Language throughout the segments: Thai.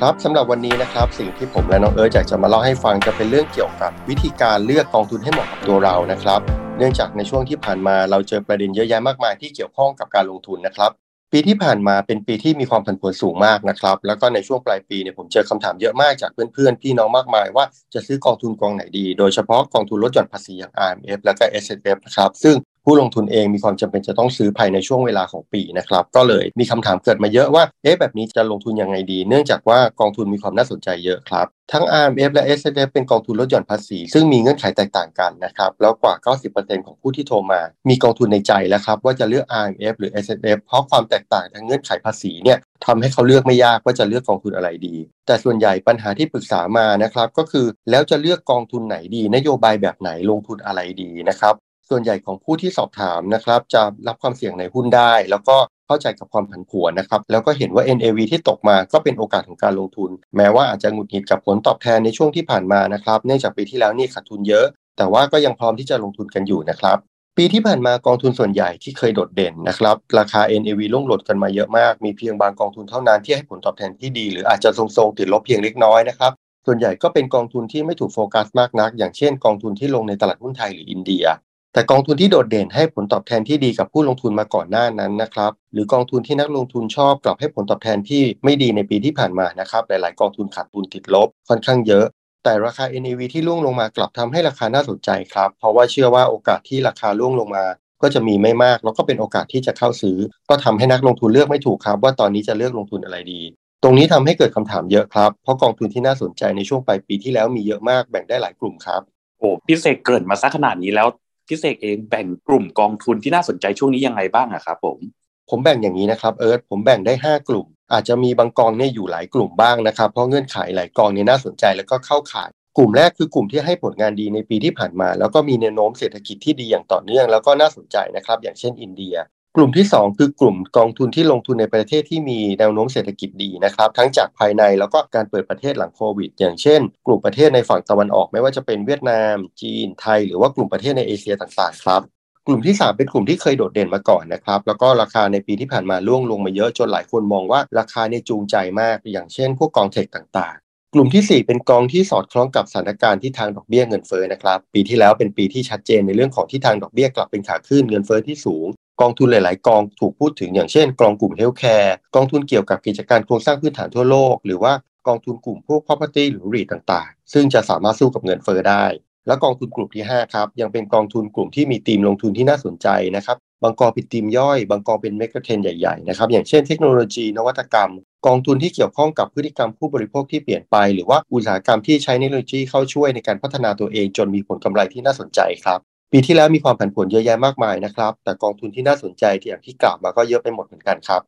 ครับสำหรับวันนี้นะครับสิ่งที่ผมและน้องเอิร์ธอยากจะมาเล่าให้ฟังจะเป็นเรื่องเกี่ยวกับวิธีการเลือกกองทุนให้เหมาะกับตัวเรานะครับ เนื่องจากในช่วงที่ผ่านมาเราเจอประเด็นเยอะแยะมากมายที่เกี่ยวข้องกับการลงทุนนะครับ ปีที่ผ่านมาเป็นปีที่มีความผันผวนสูงมากนะครับ แล้วก็ในช่วงปลายปีเนี่ยผมเจอคำถามเยอะมากจากเพื่อนๆพี่น้องมากมายว่าจะซื้อกองทุนกองไหนดี โดยเฉพาะกองทุนลดหย่อนภาษีอย่าง RMF แล้วก็ S F นะครับซึ่ง ผู้ลงทุนเองมีความจำเป็นจะต้องซื้อภายในช่วงเวลาของปีนะครับก็เลยมีคำถามเกิดมาเยอะว่าเอ๊ะแบบนี้จะลงทุนยังไงดี เนื่องจากว่ากองทุนมีความน่าสนใจเยอะครับ ทั้ง RMF และ S F เป็นกองทุนลดหย่อนภาษี ซึ่งมีเงื่อนไขแตกต่างกันนะครับแล้วกว่า 90%ของผู้ที่โทรมา มีกองทุนในใจแล้วครับว่าจะเลือก RMF หรือ S F เพราะความแตกต่างทางเงื่อนไขภาษีเนี่ยทำให้เขาเลือกไม่ยากว่าจะเลือกกองทุนอะไรดี แต่ส่วนใหญ่ปัญหาที่ปรึกษามานะครับก็คือแล้วจะเลือกกองทุนไหนดี นโยบายแบบไหนลงทุนอะไรดีนะครับ ส่วนใหญ่ของผู้ที่สอบถามนะครับจะรับความเสี่ยงในหุ้นได้ แล้วก็เข้าใจกับความผันผวนนะครับ แล้วก็เห็นว่า NAV ที่ตกมาก็เป็นโอกาสของการลงทุน แม้ว่าอาจจะหงุดหงิดกับผลตอบแทนในช่วงที่ผ่านมานะครับ เนื่องจากปีที่แล้วนี่ขาดทุนเยอะ แต่ว่าก็ยังพร้อมที่จะลงทุนกันอยู่นะครับปีที่ผ่านมากองทุนส่วนใหญ่ที่เคยโดดเด่นนะครับราคา NAV ล่วงหลดกันมาเยอะมาก มีเพียงบางกองทุนเท่านั้นที่ให้ผลตอบแทนที่ดี หรืออาจจะทรงๆติดลบเพียงเล็กน้อยนะครับส่วนใหญ่ก็เป็นกองทุนที่ไม่ถูกโฟกัสมากนัก อย่างเช่นกองทุนที่ลงในตลาดหุ้นไทยหรืออินเดีย แต่กองทุนที่โดดเด่นให้ผลตอบแทนที่ดีกับผู้ลงทุนมาก่อนหน้านั้นนะครับ หรือกองทุนที่นักลงทุนชอบกลับให้ผลตอบแทนที่ไม่ดีในปีที่ผ่านมานะครับ หลาย ๆ กองทุนขาดทุนติดลบค่อนข้างเยอะ แต่ราคา NAV ที่ล่วงลงมากลับทำให้ราคาน่าสนใจครับ เพราะว่าเชื่อว่าโอกาสที่ราคาล่วงลงมา ก็จะมีไม่มาก แล้วก็เป็นโอกาสที่จะเข้าซื้อ ก็ทำให้นักลงทุนเลือกไม่ถูกครับ ว่าตอนนี้จะเลือกลงทุนอะไรดี ตรงนี้ทำให้เกิดคำถามเยอะครับ เพราะกองทุนที่น่าสนใจในช่วงปลายปีที่แล้วมีเยอะมากแบ่งได้หลายกลุ่มครับโอ้พี่เสกเกิดมาซะขนาดนี้แล้ว พี่เสกเองแบ่งกลุ่มกองทุนที่น่าสนใจช่วงนี้ยังไงบ้างอะครับผม ผมแบ่งอย่างนี้นะครับเอิร์ธผมแบ่งได้ 5 กลุ่ม อาจจะมีบางกองเนี่ยอยู่หลายกลุ่มบ้างนะครับ เพราะเงื่อนไขหลายกองเนี่ยน่าสนใจแล้วก็เข้าขาย กลุ่มแรกคือกลุ่มที่ให้ผลงานดีในปีที่ผ่านมา แล้วก็มีแนวโน้มเศรษฐกิจที่ดีอย่างต่อเนื่องแล้วก็น่าสนใจนะครับอย่างเช่นอินเดีย กลุ่มที่ 2 คือกลุ่มกองทุนที่ลงทุนในประเทศที่มีแนวโน้มเศรษฐกิจดีนะครับ ทั้งจากภายในแล้วก็การเปิดประเทศหลังโควิด อย่างเช่น กลุ่มประเทศในฝั่งตะวันออกไม่ว่าจะเป็นเวียดนาม จีน ไทย หรือว่ากลุ่มประเทศในเอเชียต่างๆครับกลุ่มที่ 3 เป็นกลุ่มที่เคยโดดเด่นมาก่อนนะครับ แล้วก็ราคาในปีที่ผ่านมาล่วงลงมาเยอะจนหลายคนมองว่าราคาเนี่ยจูงใจมาก อย่างเช่น พวกกองเทคต่างๆ กลุ่มที่ 4 เป็นกองที่สอดคล้องกับสถานการณ์ที่ทางดอกเบี้ยเงินเฟ้อนะครับ ปีที่แล้วเป็นปีที่ชัดเจนในเรื่องของที่ทางดอกเบี้ยกลับเป็นขาขึ้นเงินเฟ้อที่สูง กองทุนหลาย ๆ กองถูกพูดถึงอย่างเช่น กองกลุ่ม healthcare กองทุนเกี่ยวกับกิจการโครงสร้างพื้นฐานทั่วโลก หรือว่ากองทุนกลุ่มพวก property หรือ REIT ต่าง ๆ ซึ่งจะสามารถสู้กับเงินเฟ้อได้ และกองทุนกลุ่มที่ 5 ครับ ยังเป็นกองทุนกลุ่มที่มีธีมลงทุนที่น่าสนใจนะครับ บางกองเป็นธีมย่อย บางกองเป็น megatrend ใหญ่ ๆ นะครับ อย่างเช่นเทคโนโลยี นวัตกรรม กองทุนที่เกี่ยวข้องกับพฤติกรรมผู้บริโภคที่เปลี่ยนไป หรือว่าอุตสาหกรรมที่ใช้เทคโนโลยีเข้าช่วยในการพัฒนาตัวเองจนมีผลกำไรที่น่าสนใจครับ ปีที่แล้วมีความผันผวนเยอะแยะมากมายนะครับ แต่กองทุนที่น่าสนใจที่อย่างที่กล่าวมาก็เยอะไปหมดเหมือนกันครับ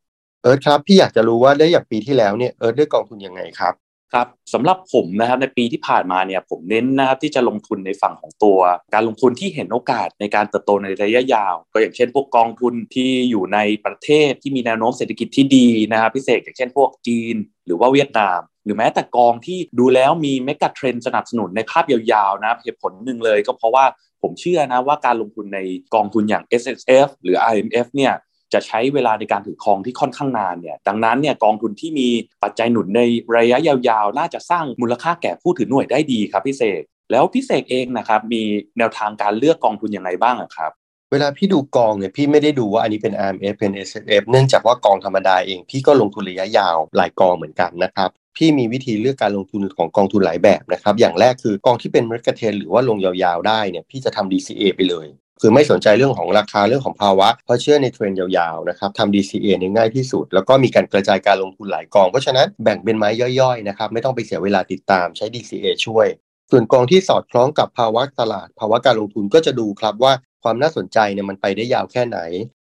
เอิร์ธครับพี่อยากจะรู้ว่าได้อย่างปีที่แล้วเนี่ยเอิร์ธเลือกกองทุนยังไงครับครับสำหรับผมนะครับในปีที่ผ่านมาเนี่ยผมเน้นนะครับที่จะลงทุนในฝั่งของตัว การลงทุนที่เห็นโอกาสในการเติบโตในระยะยาว ก็อย่างเช่น พวกกองทุนที่อยู่ในประเทศที่มีแนวโน้มเศรษฐกิจที่ดีนะครับพิเศษอย่างเช่นพวกจีน หรือว่าเวียดนาม หรือแม้แต่กองที่ดูแล้วมีเมกะเทรนสนับสนุนในภาพยาวๆนะเหตุผลหนึ่งเลยก็เพราะว่าผมเชื่อนะว่าการลงทุนในกองทุนอย่าง S S F หรือ I M F เนี่ยจะใช้เวลาในการถือครองที่ค่อนข้างนานเนี่ย ดังนั้นเนี่ยกองทุนที่มีปัจจัยหนุนในระยะยาวๆ น่าจะสร้างมูลค่าแก่ผู้ถือหน่วยได้ดีครับพี่เสก แล้วพี่เสกเองนะครับมีแนวทางการเลือกกองทุนยังไงบ้างครับ เวลาพี่ดูกองเนี่ยพี่ไม่ได้ดูว่าอันนี้เป็น RMF เป็น SF เนื่องจากว่ากองธรรมดาเองพี่ก็ลงทุนระยะยาวหลายกองเหมือนกันนะครับ พี่มีวิธีเลือกการลงทุนของกองทุนหลายแบบนะครับ อย่างแรกคือกองที่เป็นเมกเทนหรือว่าลงยาวๆได้เนี่ยพี่จะทำ DCA ไปเลย คือไม่สนใจเรื่องของราคาเรื่องของภาวะ เพราะเชื่อในเทรนยาวๆนะครับทำ DCA เนี่ยง่ายที่สุด แล้วก็มีการกระจายการลงทุนหลายกอง เพราะฉะนั้นแบ่งเป็นไม้ย่อยๆนะครับไม่ต้องไปเสียเวลาติดตามใช้ DCA ช่วย ส่วนกองที่สอดคล้องกับภาวะตลาด ภาวะการลงทุนก็จะดูครับว่าความน่าสนใจเนี่ยมันไปได้ยาวแค่ไหน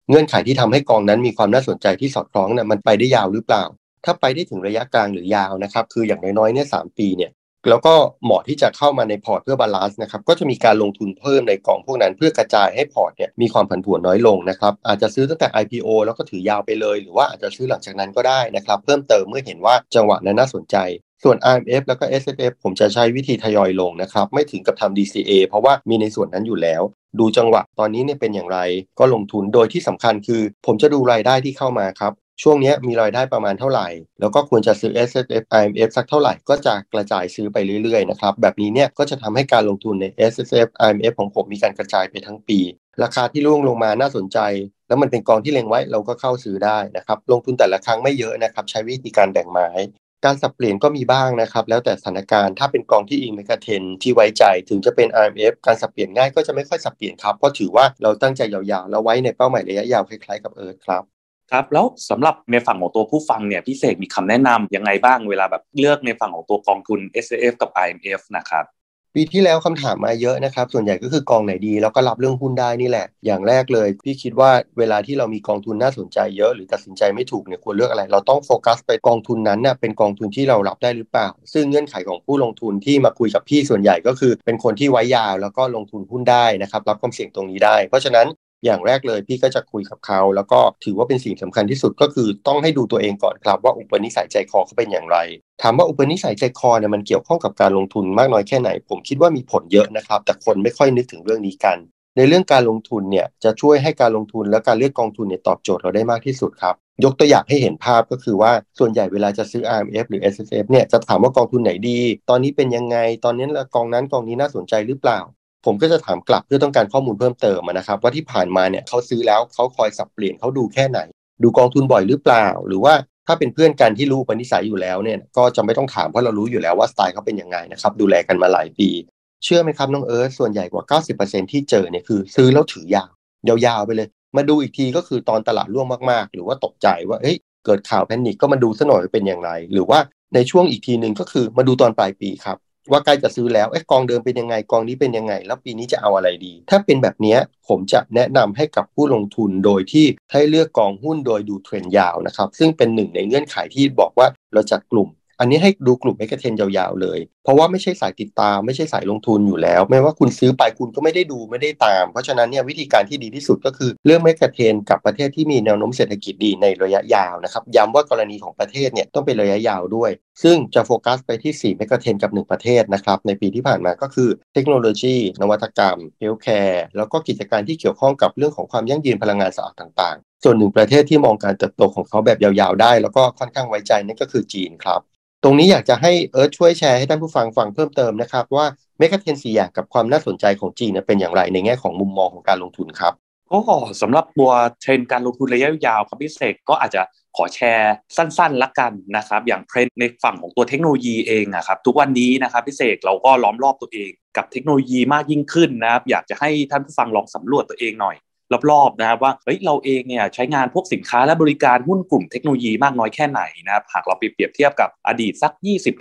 เงื่อนไขที่ทำให้กองนั้นมีความน่าสนใจที่สอดคล้องเนี่ยมันไปได้ยาวหรือเปล่า ถ้าไปได้ถึงระยะกลางหรือยาวนะครับคืออย่างน้อยๆเนี่ยสปีเนี่ยแล้วก็เหมาะที่จะเข้ามาในพอร์ตเพื่อ balance นะครับก็จะมีการลงทุนเพิ่มในกองพวกนั้น เพื่อกระจายให้พอร์ตเนี่ยมีความผันผวนน้อยลงนะครับอาจจะซื้อตั้งแต่ IPO แล้วก็ถือยาวไปเลย หรือว่าอาจจะซื้อหลังจากนั้นก็ได้นะครับเพิ่มเติมเมื่อเห็นว่าจังหวะนั้นน่าสนใจ ส่วน RMF แล้วก็ SSF ผมจะใช้วิธีทยอยลงนะครับไม่ถึงกับทำ DCA เพราะว่ามีในส่วนนั้นอยู่แล้ว ดูจังหวะตอนนี้เนี่ยเป็นอย่างไร ก็ลงทุนโดยที่สำคัญคือ ผมจะดูรายได้ที่เข้ามาครับ ช่วงนี้มีรายได้ประมาณเท่าไหร่ แล้วก็ควรจะซื้อ S S F I M F สักเท่าไหร่ก็จะกระจายซื้อไปเรื่อยๆนะครับแบบนี้เนี่ยก็จะทำให้การลงทุนใน S S F I M F ของผมมีการกระจายไปทั้งปี ราคาที่ร่วงลงมาน่าสนใจ แล้วมันเป็นกองที่เล็งไว้เราก็เข้าซื้อได้นะครับลงทุนแต่ละครั้งไม่เยอะนะครับใช้วิธีการแบ่งไม้การสับเปลี่ยนก็มีบ้างนะครับแล้วแต่สถานการณ์ถ้าเป็นกองที่อิงเมกะเทนที่ไว้ใจถึงจะเป็น RMF การสับเปลี่ยนง่ายก็จะไม่ค่อยสับเปลี่ยนครับเพราะถือว่าเราตั้งใจยาวๆ แล้วไว้ในเป้าหมายระยะยาวคล้ายๆกับเอิร์ธครับ ครับแล้วสำหรับในฝั่งของตัวผู้ฟังเนี่ยพี่เสกมีคำแนะนํำยังไงบ้างเวลาแบบเลือกในฝั่งของตัวกองทุน S F กับ I M F นะครับปีที่แล้วคำถามมาเยอะนะครับ ส่วนใหญ่ก็คือกองไหนดี แล้วก็รับเรื่องหุ้นได้นี่แหละ อย่างแรกเลย พี่คิดว่าเวลาที่เรามีกองทุนน่าสนใจเยอะ หรือตัดสินใจไม่ถูกเนี่ยควรเลือกอะไร เราต้องโฟกัสไปกองทุนนั้นเน่ยเป็นกองทุนที่เรารับได้หรือเปล่า ซึ่งเงื่อนไขของผู้ลงทุนที่มาคุยกับพี่ส่วนใหญ่ก็คือ เป็นคนที่ไว้ยาวแล้วก็ลงทุนหุ้นได้นะครับรับความเสี่ยงตรงนี้ได้ เพราะฉะนั้น อย่างแรกเลยพี่ก็จะคุยกับเขา แล้วก็ถือว่าเป็นสิ่งสำคัญที่สุดก็คือต้องให้ดูตัวเองก่อนครับว่าอุปนิสัยใจคอเขาเป็นอย่างไร ถามว่าอุปนิสัยใจคอเนี่ยมันเกี่ยวข้องกับการลงทุนมากน้อยแค่ไหน ผมคิดว่ามีผลเยอะนะครับ แต่คนไม่ค่อยนึกถึงเรื่องนี้กัน ในเรื่องการลงทุนเนี่ยจะช่วยให้การลงทุนและการเลือกกองทุนเนี่ยตอบโจทย์เราได้มากที่สุดครับยกตัวอย่างให้เห็นภาพก็คือว่าส่วนใหญ่เวลาจะซื้อ RMF หรือ S F เนี่ยจะถามว่ากองทุนไหนดี ตอนนี้เป็นยังไง ตอนนี้กองนั้นกองนี้น่าสนใจหรือเปล่า ผมก็จะถามกลับเพื่อต้องการข้อมูลเพิ่มเติมนะครับ ว่าที่ผ่านมาเนี่ยเขาซื้อแล้วเขาคอยสับเปลี่ยนเขาดูแค่ไหน ดูกองทุนบ่อยหรือเปล่า หรือว่าถ้าเป็นเพื่อนกันที่รู้ปณิสัยอยู่แล้วเนี่ยก็จะไม่ต้องถามเพราะเรารู้อยู่แล้วว่าสไตล์เขาเป็นยังไงนะครับดูแลกันมาหลายปี เชื่อไหมครับน้องเอิร์ธส่วนใหญ่กว่า 90%ที่เจอเนี่ยคือ ซื้อแล้วถือยาวยาวๆไปเลย มาดูอีกทีก็คือตอนตลาดร่วงมากๆ หรือว่าตกใจว่าเฮ้ยเกิดข่าวแพนิคก็มาดูซะหน่อยเป็นอย่างไร หรือว่าในช่วงอีกทีหนึ่งก็คือมาดูตอนปลายปีครับ ว่าใกล้จะซื้อแล้วไอ้กองเดิมเป็นยังไงกองนี้เป็นยังไง แล้วปีนี้จะเอาอะไรดี ถ้าเป็นแบบนี้ผมจะแนะนำให้กับผู้ลงทุนโดยที่ให้เลือกกองหุ้นโดยดูเทรนยาวนะครับ ซึ่งเป็นหนึ่งในเงื่อนไขที่บอกว่าเราจัดกลุ่ม อันนี้ให้ดูกลุ่มเมกะเทนยาวๆเลย เพราะว่าไม่ใช่สายติดตาม ไม่ใช่สายลงทุนอยู่แล้ว ไม่ว่าคุณซื้อไปคุณก็ไม่ได้ดูไม่ได้ตาม เพราะฉะนั้นเนี่ยวิธีการที่ดีที่สุดก็คือเรื่องเมกะเทนกับประเทศที่มีแนวโน้มเศรษฐกิจดีในระยะยาวนะครับย้ำว่ากรณีของประเทศเนี่ยต้องเป็นระยะยาวด้วย ซึ่งจะโฟกัสไปที่4 megatrend กับ 1 ประเทศนะครับในปีที่ผ่านมาก็คือเทคโนโลยี นวัตกรรม healthcare แล้วก็กิจการที่เกี่ยวข้องกับเรื่องของความยั่งยืนพลังงานสะอาดต่างๆ ส่วนหนึ่งประเทศที่มองการเติบโตของเขาแบบยาวๆ ได้ แล้วก็ค่อนข้างไว้ใจนั่นก็คือจีนครับ ตรงนี้อยากจะให้เอิร์ธช่วยแชร์ให้ท่านผู้ฟังฟังเพิ่มเติมนะครับว่า megatrend สี่อย่างกับความน่าสนใจของจีนเป็นอย่างไรในแง่ของมุมมองของการลงทุนครับก็สำหรับตัวเทรนด์การลงทุนระยะยาวครับพี่เสกก็อาจจะขอแชร์สั้นๆละกันนะครับ อย่างเทรนด์ในฝั่งของตัวเทคโนโลยีเองอะครับทุกวันนี้นะครับพี่เสกเราก็ล้อมรอบตัวเองกับเทคโนโลยีมากยิ่งขึ้นนะครับ อยากจะให้ท่านผู้ฟังลองสำรวจตัวเองหน่อย รอบๆนะครับว่าเฮ้ยเราเองเนี่ยใช้งานพวกสินค้าและบริการหุ้นกลุ่มเทคโนโลยีมากน้อยแค่ไหนนะครับหากเราเปรียบเทียบกับอดีตสัก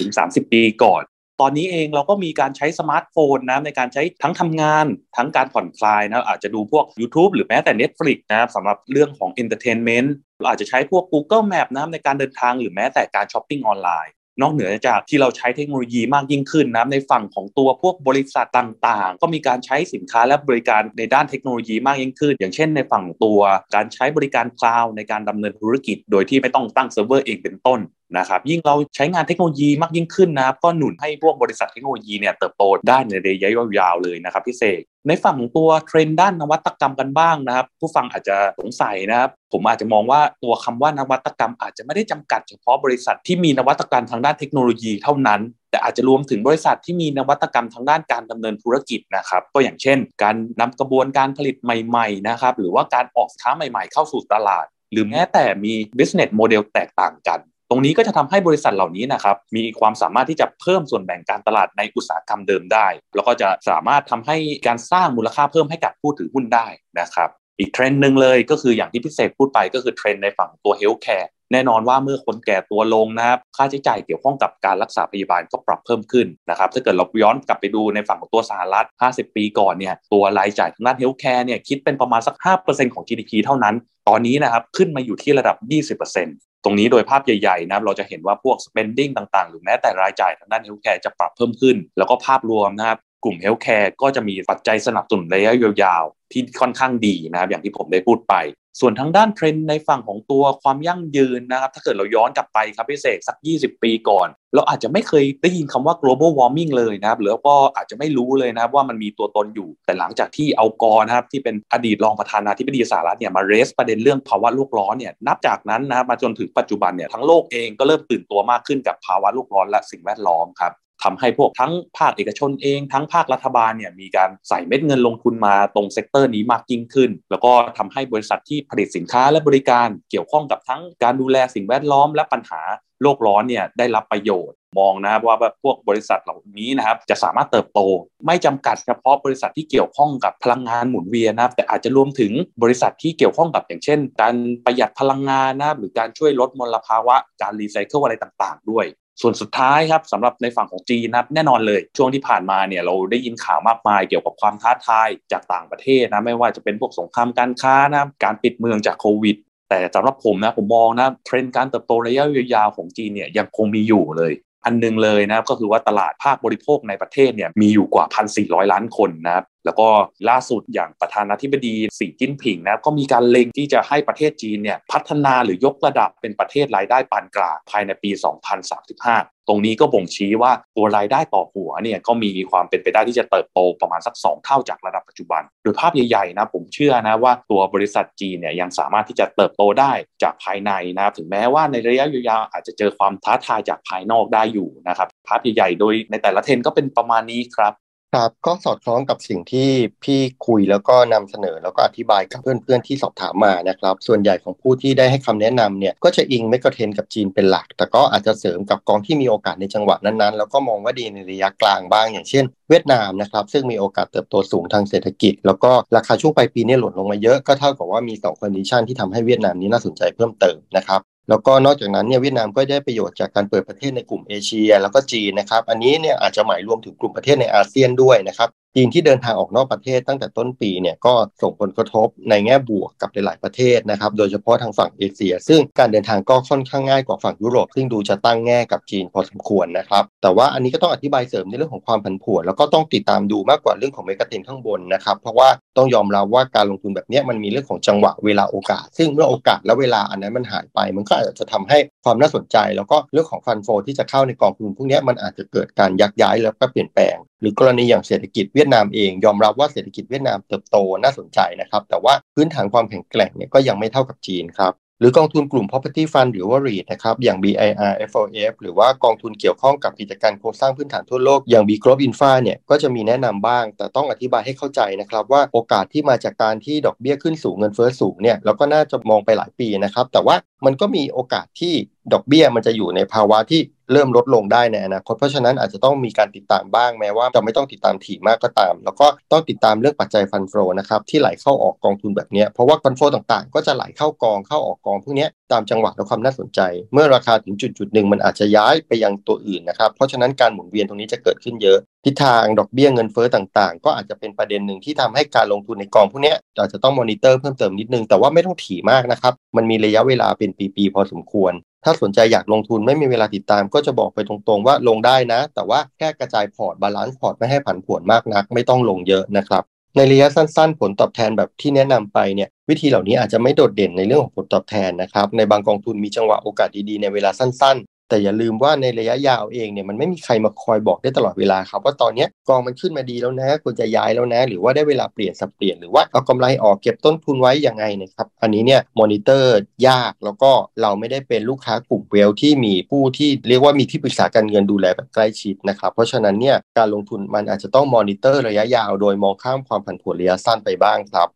20-30 ปีก่อน ตอนนี้เองเราก็มีการใช้สมาร์ทโฟนนะในการใช้ทั้งทำงานทั้งการผ่อนคลายนะอาจจะดูพวก YouTube หรือแม้แต่ Netflix นะครับสำหรับเรื่องของ Entertainment เราอาจจะใช้พวก Google Map นะในการเดินทางหรือแม้แต่การช้อปปิ้งออนไลน์ นอกเหนือจากที่เราใช้เทคโนโลยีมากยิ่งขึ้นนะในฝั่งของตัวพวกบริษัทต่างๆ ก็มีการใช้สินค้าและบริการในด้านเทคโนโลยีมากยิ่งขึ้น อย่างเช่นในฝั่งตัวการใช้บริการ cloud ในการดำเนินธุรกิจ โดยที่ไม่ต้องตั้งเซิร์ฟเวอร์เองเป็นต้นนะครับยิ่งเราใช้งานเทคโนโลยีมากยิ่งขึ้นนะครับก็หนุนให้พวกบริษัทเทคโนโลยีเนี่ยเติบโตได้ในระยะยาวๆเลยนะครับพี่เสกในฝั่งของตัวเทรนด์ด้านนวัตกรรมกันบ้างนะครับ ผู้ฟังอาจจะสงสัยนะครับ ผมอาจจะมองว่าตัวคำว่านวัตกรรมอาจจะไม่ได้จำกัดเฉพาะบริษัทที่มีนวัตกรรมทางด้านเทคโนโลยีเท่านั้น แต่อาจจะรวมถึงบริษัทที่มีนวัตกรรมทางด้านการดำเนินธุรกิจนะครับ ก็อย่างเช่น การนำกระบวนการผลิตใหม่ๆนะครับหรือว่าการออกสินค้าใหม่ ๆ เข้าสู่ตลาด หรือแม้แต่มี business model แตกต่างกัน ตรงนี้ก็จะทำให้บริษัทเหล่านี้นะครับมีความสามารถที่จะเพิ่มส่วนแบ่งการตลาดในอุตสาหกรรมเดิมได้ แล้วก็จะสามารถทำให้การสร้างมูลค่าเพิ่มให้กับผู้ถือหุ้นได้นะครับ อีกเทรนด์หนึ่งเลยก็คืออย่างที่พี่เสกพูดไปก็คือเทรนด์ในฝั่งตัว healthcare แน่นอนว่าเมื่อคนแก่ตัวลงนะครับค่าใช้จ่ายเกี่ยวข้องกับการรักษาพยาบาลก็ปรับเพิ่มขึ้นนะครับถ้าเกิดเราย้อนกลับไปดูในฝั่งของตัวสหรัฐ 50 ปีก่อนเนี่ยตัวรายจ่ายทางด้าน healthcare เนี่ยคิดเป็นประมาณสัก 5%ของ GDP เท่านั้น ตอนนี้นะครับขึ้นมาอยู่ที่ระดับ 20%ตรงนี้โดยภาพใหญ่ๆนะเราจะเห็นว่าพวก spending ต่างๆ หรือแม้แต่รายจ่ายทางด้าน healthcare จะปรับเพิ่มขึ้น แล้วก็ภาพรวมนะครับกลุ่ม healthcare ก็จะมีปัจจัยสนับสนุนระยะยาว ที่ค่อนข้างดีนะครับ อย่างที่ผมได้พูดไป ส่วนทางด้านเทรนด์ในฝั่งของตัวความยั่งยืนนะครับ ถ้าเกิดเราย้อนกลับไปครับพี่เสกสัก 20 ปีก่อน เราอาจจะไม่เคยได้ยินคำว่า global warming เลยนะครับ หรือก็อาจจะไม่รู้เลยนะครับว่ามันมีตัวตนอยู่ แต่หลังจากที่อัล กอร์นะครับที่เป็นอดีตรองประธานาธิบดีสหรัฐเนี่ยมา raise ประเด็นเรื่องภาวะโลกร้อนเนี่ยนับจากนั้นนะครับมาจนถึงปัจจุบันเนี่ยทั้งโลกเองก็เริ่มตื่นตัวมากขึ้นกับภาวะโลกร้อนและสิ่งแวดล้อมครับ ทำให้พวกทั้งภาคเอกชนเอง ทั้งภาครัฐบาลเนี่ยมีการใส่เม็ดเงินลงทุนมาตรง sector นี้มากยิ่งขึ้น แล้วก็ทำให้บริษัทที่ผลิตสินค้าและบริการเกี่ยวข้องกับทั้งการดูแลสิ่งแวดล้อมและปัญหาโลกร้อนเนี่ยได้รับประโยชน์มองนะครับว่าพวกบริษัทเหล่านี้นะครับจะสามารถเติบโต ไม่จำกัดเฉพาะบริษัทที่เกี่ยวข้องกับพลังงานหมุนเวียนนะครับแต่อาจจะรวมถึงบริษัทที่เกี่ยวข้องกับอย่างเช่น การประหยัดพลังงานนะหรือการช่วยลดมลภาวะการรีไซเคิลอะไรต่าง ๆ ด้วย ส่วนสุดท้ายครับสำหรับในฝั่งของจีนนะแน่นอนเลย ช่วงที่ผ่านมาเนี่ยเราได้ยินข่าวมากมายเกี่ยวกับความท้าทายจากต่างประเทศนะไม่ว่าจะเป็นพวกสงครามการค้านะการปิดเมืองจากโควิด แต่สำหรับผมนะผมมองนะเทรนด์การเติบโตระยะยาวของจีนเนี่ยยังคงมีอยู่เลย อันนึงเลยนะก็คือว่าตลาดภาคบริโภคในประเทศเนี่ยมีอยู่กว่า 1,400 ล้านคนนะครับ แล้วก็ล่าสุดอย่างประธานาธิบดีสีจิ้นผิงนะก็มีการเล็งที่จะให้ประเทศจีนเนี่ยพัฒนาหรือยกระดับเป็นประเทศรายได้ปานกลางภายในปี 2035 ตรงนี้ก็บ่งชี้ว่าตัวรายได้ต่อหัวเนี่ยก็มีความเป็นไปได้ที่จะเติบโตประมาณสัก 2 เท่าจากระดับปัจจุบัน โดยภาพใหญ่ๆนะผมเชื่อนะว่าตัวบริษัทจีนเนี่ยยังสามารถที่จะเติบโตได้จากภายในนะถึงแม้ว่าในระยะยาวอาจจะเจอความท้าทายจากภายนอกได้อยู่นะครับภาพใหญ่ๆโดยในแต่ละเทรนด์ก็เป็นประมาณนี้ครับ ครับก็สอดคล้องกับสิ่งที่พี่คุยแล้วก็นำเสนอแล้วก็อธิบายกับเพื่อนๆที่สอบถามมานะครับ ส่วนใหญ่ของผู้ที่ได้ให้คำแนะนำเนี่ยก็จะอิง megatrend กับจีนเป็นหลัก แต่ก็อาจจะเสริมกับกองที่มีโอกาสในจังหวะนั้นๆ แล้วก็มองว่าดีในระยะกลางบ้าง อย่างเช่น เวียดนามนะครับซึ่งมีโอกาสเติบโตสูงทางเศรษฐกิจ แล้วก็ราคาช่วงปลายปีนี้หล่นลงมาเยอะก็เท่ากับว่ามี2 condition ที่ทำให้เวียดนามนี้น่าสนใจเพิ่มเติมนะครับ แล้วก็นอกจากนั้นเนี่ยเวียดนามก็ได้ประโยชน์จากการเปิดประเทศในกลุ่มเอเชีย แล้วก็จีนนะครับ อันนี้เนี่ยอาจจะหมายรวมถึงกลุ่มประเทศในอาเซียนด้วยนะครับ จีนที่เดินทางออกนอกประเทศตั้งแต่ต้นปีเนี่ยก็ส่งผลกระทบในแง่บวกกับหลายๆประเทศนะครับโดยเฉพาะทางฝั่งเอเชีย ซึ่งการเดินทางก็ค่อนข้างง่ายกว่าฝั่งยุโรป ซึ่งดูจะตั้งแง่กับจีนพอสมควรนะครับแต่ว่าอันนี้ก็ต้องอธิบายเสริมในเรื่องของความผันผวน แล้วก็ต้องติดตามดูมากกว่าเรื่องของเมกะเทนข้างบนนะครับเพราะว่าต้องยอมรับว่าการลงทุนแบบนี้มันมีเรื่องของจังหวะเวลาโอกาส ซึ่งเมื่อโอกาสและเวลาอันนั้นมันหายไป มันก็อาจจะทำให้ความน่าสนใจ แล้วก็เรื่องของฟันโฟที่จะเข้าในกองทุนพวกนี้มันอาจจะเกิดการยักย้ายแล้วก็เปลี่ยนแปลง หรือกรณีอย่างเศรษฐกิจเวีียดนามเองยอมรับว่าเศรษฐกิจเวียดนามเติบโตน่าสนใจนะครับ แต่ว่าพื้นฐานความแข็งแกร่งเนี่ยก็ยังไม่เท่ากับจีนครับหรือกองทุนกลุ่ม property fund หรือว่า REIT นะครับอย่าง BIR FOF หรือว่ากองทุนเกี่ยวข้องกับกิจการโครงสร้างพื้นฐานทั่วโลกอย่าง B Global Infra เนี่ยก็จะมีแนะนำบ้าง แต่ต้องอธิบายให้เข้าใจนะครับว่าโอกาสที่มาจากการที่ดอกเบี้ยขึ้นสูงเงินเฟ้อสูงเนี่ยเราก็น่าจะมองไปหลายปีนะครับแต่ว่ามันก็มีโอกาสที่ดอกเบี้ยมันจะอยู่ในภาวะที่ เริ่มลดลงได้ในอนาคตเพราะฉะนั้นอาจจะต้องมีการติดตามบ้างแม้ว่าจะไม่ต้องติดตามถี่มากก็ตาม แล้วก็ต้องติดตามเรื่องปัจจัยฟันโฟนะครับที่ไหลเข้าออกกองทุนแบบนี้เพราะว่าฟันโฟต่างๆ ก็จะไหลเข้ากองเข้าออกกองพวกนี้ตามจังหวะและความน่าสนใจ เมื่อราคาถึงจุดจุดหนึ่งมันอาจจะย้ายไปยังตัวอื่นนะครับเพราะฉะนั้นการหมุนเวียนตรงนี้จะเกิดขึ้นเยอะ ทิศทางดอกเบี้ยเงินเฟ้อต่างๆ ก็อาจจะเป็นประเด็นหนึ่งที่ทำให้การลงทุนในกองพวกนี้อาจจะต้องมอนิเตอร์เพิ่มเติมนิดนึงแต่ว่าไม่ต้องถี่มากนะครับมันมีระยะเวลาเป็นปีๆพอสมควร ถ้าสนใจอยากลงทุนไม่มีเวลาติดตาม ก็จะบอกไปตรงๆว่าลงได้นะ แต่ว่าแค่กระจายพอร์ต balance พอร์ตไม่ให้ผันผวนมากนัก ไม่ต้องลงเยอะนะครับในระยะสั้นๆ ผลตอบแทนแบบที่แนะนำไปเนี่ยวิธีเหล่านี้อาจจะไม่โดดเด่นในเรื่องของผลตอบแทนนะครับในบางกองทุนมีจังหวะโอกาสดีๆในเวลาสั้น แต่อย่าลืมว่าในระยะยาวเองเนี่ยมันไม่มีใครมาคอยบอกได้ตลอดเวลาครับว่าตอนนี้กองมันขึ้นมาดีแล้วนะควรจะย้ายแล้วนะ หรือว่าได้เวลาเปลี่ยนสับเปลี่ยนหรือว่าเอากำไรออกเก็บต้นทุนไว้ยังไงนะครับอันนี้เนี่ยมอนิเตอร์ยากแล้วก็เราไม่ได้เป็นลูกค้ากลุ่มเวลที่มีผู้ที่เรียกว่ามีที่ปรึกษาการเงินดูแลแบบใกล้ชิดนะครับเพราะฉะนั้นเนี่ยการลงทุนมันอาจจะต้องมอนิเตอร์ระยะยาว โดยมองข้ามความผันผวนระยะสั้นไปบ้างครับ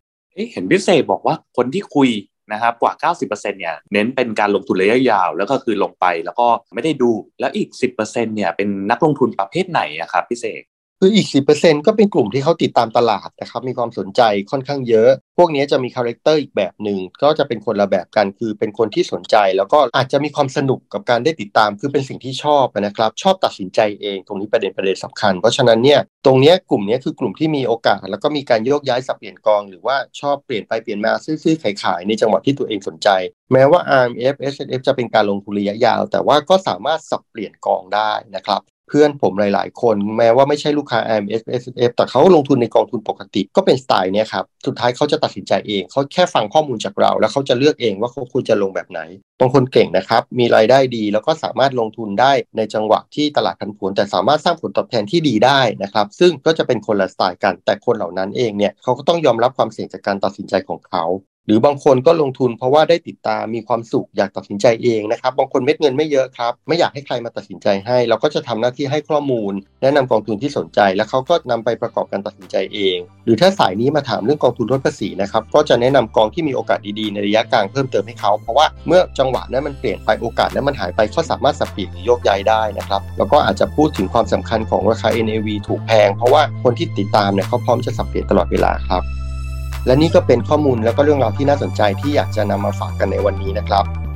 เห็นพิเศษบอกว่าคนที่คุย นะครับกว่า 90%เนี่ยเน้นเป็นการลงทุนระยะยาว แล้วก็คือลงไปแล้วก็ไม่ได้ดูแล้วอีก 10%เนี่ยเป็นนักลงทุนประเภทไหนอะครับพี่เสก คืออีก 10%ก็เป็นกลุ่มที่เขาติดตามตลาดนะครับ มีความสนใจค่อนข้างเยอะ พวกนี้จะมี character อีกแบบหนึ่ง ก็จะเป็นคนละแบบกัน คือเป็นคนที่สนใจ แล้วก็อาจจะมีความสนุกกับการได้ติดตาม คือเป็นสิ่งที่ชอบนะครับ ชอบตัดสินใจเอง ตรงนี้ประเด็นประเด็นสำคัญ เพราะฉะนั้นเนี่ย ตรงนี้กลุ่มนี้คือกลุ่มที่มีโอกาส แล้วก็มีการโยกย้ายสับเปลี่ยนกอง หรือว่าชอบเปลี่ยนไปเปลี่ยนมาซื้อๆขายๆในจังหวะที่ตัวเองสนใจ แม้ว่า RMF SSF จะเป็นการลงทุนระยะยาว แต่ว่าก็สามารถสับเปลี่ยนกองได้นะครับ เพื่อนผมหลาย ๆ คนแม้ว่าไม่ใช่ลูกค้า RMF SSF แต่เขาลงทุนในกองทุนปกติก็เป็นสไตล์เนี้ยครับ สุดท้ายเขาจะตัดสินใจเองเขาแค่ฟังข้อมูลจากเรา แล้วเขาจะเลือกเองว่าเขาควรจะลงแบบไหนบางคนเก่งนะครับ มีรายได้ดี แล้วก็สามารถลงทุนได้ในจังหวะที่ตลาดผันผวนแต่สามารถสร้างผลตอบแทนที่ดีได้นะครับ ซึ่งก็จะเป็นคนละสไตล์กันแต่คนเหล่านั้นเองเนี่ยเขาก็ต้องยอมรับความเสี่ยงจากการตัดสินใจของเขา หรือบางคนก็ลงทุนเพราะว่าได้ติดตามมีความสุขอยากตัดสินใจเองนะครับ บางคนเม็ดเงินไม่เยอะครับ ไม่อยากให้ใครมาตัดสินใจให้ เราก็จะทำหน้าที่ให้ข้อมูล แนะนำกองทุนที่สนใจ แล้วเขาก็นำไปประกอบการตัดสินใจเอง หรือถ้าสายนี้มาถามเรื่องกองทุนลดภาษีนะครับก็จะแนะนำกองที่มีโอกาสดีๆในระยะกลางเพิ่มเติมให้เขาเพราะว่าเมื่อจังหวะนั้นมันเปลี่ยนไปโอกาสนั้นมันหายไปเขาสามารถสับเปลี่ยนหรือโยกย้ายได้นะครับแล้วก็อาจจะพูดถึงความสำคัญของราคา NAV ถูกแพง เพราะว่าคนที่ติดตามเนี่ยเขาพร้อมจะสับเปลี่ยนตลอดเวลาครับ และนี่ก็เป็นข้อมูลแล้วก็เรื่องราวที่น่าสนใจที่อยากจะนำมาฝากกันในวันนี้นะครับ